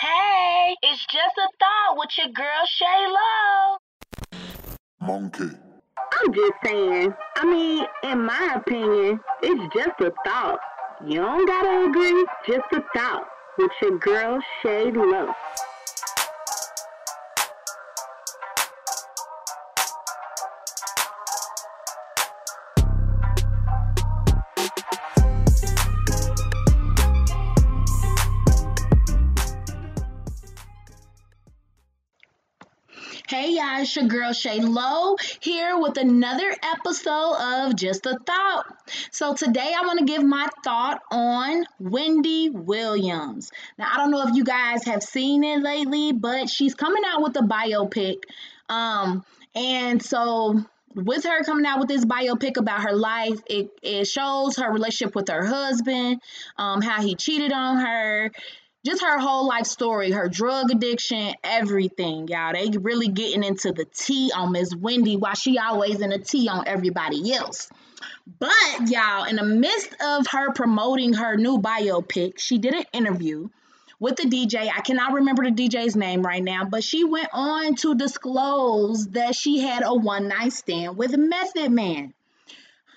Hey, it's just a thought with your girl Shay Low. Monkey. I'm just saying. I mean, in my opinion, it's just a thought. You don't gotta agree, just a thought. With your girl Shay Low. Y'all, it's your girl Shay Low here with another episode of Just a Thought. So today I want to give my thought on Wendy Williams. Now I don't know if you guys have seen it lately, but she's coming out with a biopic. Um, and so with her coming out with this biopic about her life, it, it shows her relationship with her husband, um, how he cheated on her just her whole life story, her drug addiction, everything, y'all. They really getting into the tea on Miss Wendy while she always in the tea on everybody else. But y'all, in the midst of her promoting her new biopic, she did an interview with the DJ. I cannot remember the DJ's name right now, but she went on to disclose that she had a one night stand with Method Man.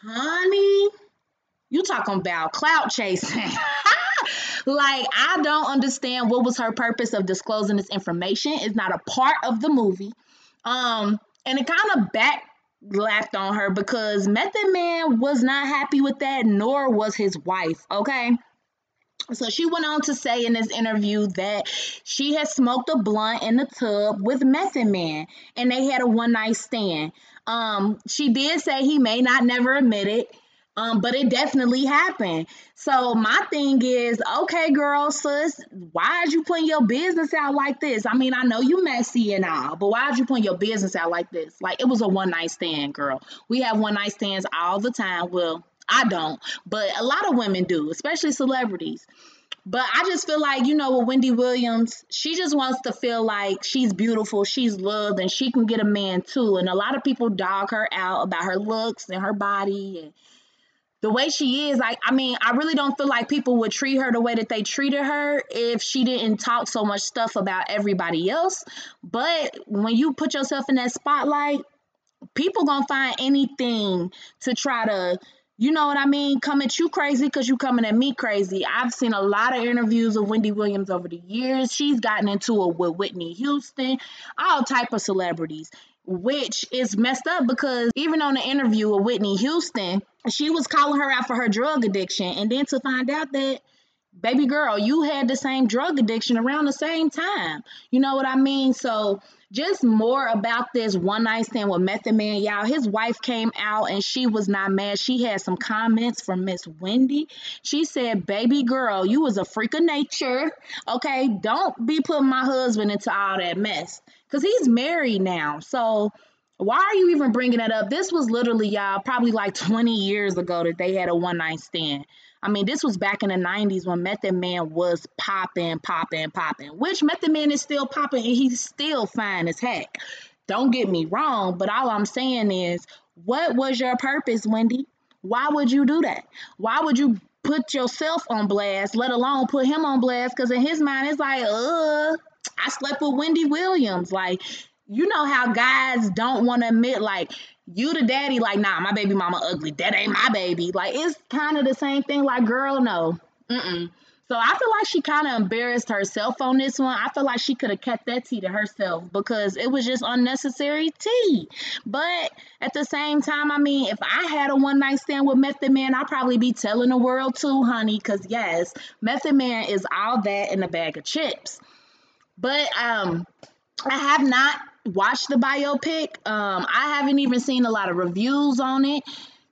Honey, you talking about clout chasing. like I don't understand what was her purpose of disclosing this information. It's not a part of the movie. Um, and it kind of back laughed on her because Method Man was not happy with that, nor was his wife. Okay. So she went on to say in this interview that she had smoked a blunt in the tub with Method Man and they had a one night stand. Um, she did say he may not never admit it. Um, but it definitely happened. So my thing is, okay, girl, sis, why are you putting your business out like this? I mean, I know you messy and all, but why are you putting your business out like this? Like it was a one night stand, girl. We have one night stands all the time. Well, I don't, but a lot of women do, especially celebrities. But I just feel like, you know, with Wendy Williams, she just wants to feel like she's beautiful, she's loved, and she can get a man too. And a lot of people dog her out about her looks and her body and the way she is, like, I mean, I really don't feel like people would treat her the way that they treated her if she didn't talk so much stuff about everybody else. But when you put yourself in that spotlight, people gonna find anything to try to, you know what I mean, come at you crazy because you coming at me crazy. I've seen a lot of interviews of Wendy Williams over the years. She's gotten into it with Whitney Houston, all type of celebrities which is messed up because even on the interview with Whitney Houston, she was calling her out for her drug addiction. And then to find out that, baby girl, you had the same drug addiction around the same time. You know what I mean? So, just more about this one night stand with Method Man, y'all. His wife came out and she was not mad. She had some comments from Miss Wendy. She said, Baby girl, you was a freak of nature. Okay, don't be putting my husband into all that mess because he's married now. So why are you even bringing that up? This was literally, y'all, probably like 20 years ago that they had a one night stand. I mean, this was back in the 90s when Method Man was popping, popping, popping, which Method Man is still popping and he's still fine as heck. Don't get me wrong, but all I'm saying is, what was your purpose, Wendy? Why would you do that? Why would you put yourself on blast, let alone put him on blast? Because in his mind, it's like, uh, I slept with Wendy Williams. Like, you know how guys don't want to admit, like, you the daddy, like, nah, my baby mama ugly. That ain't my baby. Like, it's kind of the same thing. Like, girl, no. Mm-mm. So I feel like she kind of embarrassed herself on this one. I feel like she could have kept that tea to herself because it was just unnecessary tea. But at the same time, I mean, if I had a one night stand with Method Man, I'd probably be telling the world too, honey. Because yes, Method Man is all that in a bag of chips. But um, I have not watched the biopic. Um, I haven't even seen a lot of reviews on it.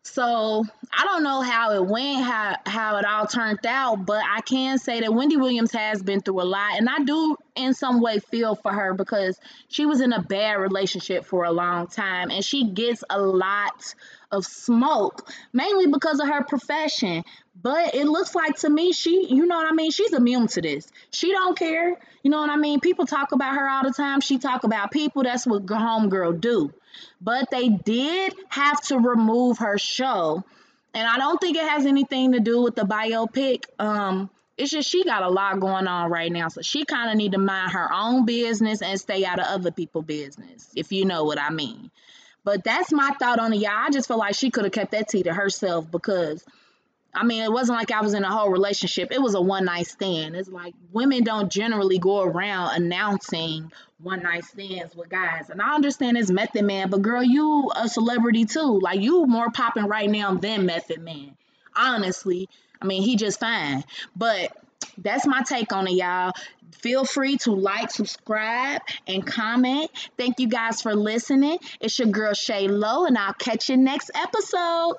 So I don't know how it went, how how it all turned out, but I can say that Wendy Williams has been through a lot, and I do in some way feel for her because she was in a bad relationship for a long time and she gets a lot of smoke, mainly because of her profession. But it looks like to me, she, you know what I mean? She's immune to this. She don't care. You know what I mean? People talk about her all the time. She talk about people. That's what homegirl do. But they did have to remove her show. And I don't think it has anything to do with the biopic. Um, it's just she got a lot going on right now. So she kind of need to mind her own business and stay out of other people's business, if you know what I mean. But that's my thought on it, y'all. I just feel like she could have kept that tea to herself because I mean, it wasn't like I was in a whole relationship. It was a one night stand. It's like women don't generally go around announcing one night stands with guys. And I understand it's Method Man, but girl, you a celebrity too. Like you more popping right now than Method Man. Honestly. I mean, he just fine. But that's my take on it, y'all. Feel free to like, subscribe, and comment. Thank you guys for listening. It's your girl Shay Low, and I'll catch you next episode.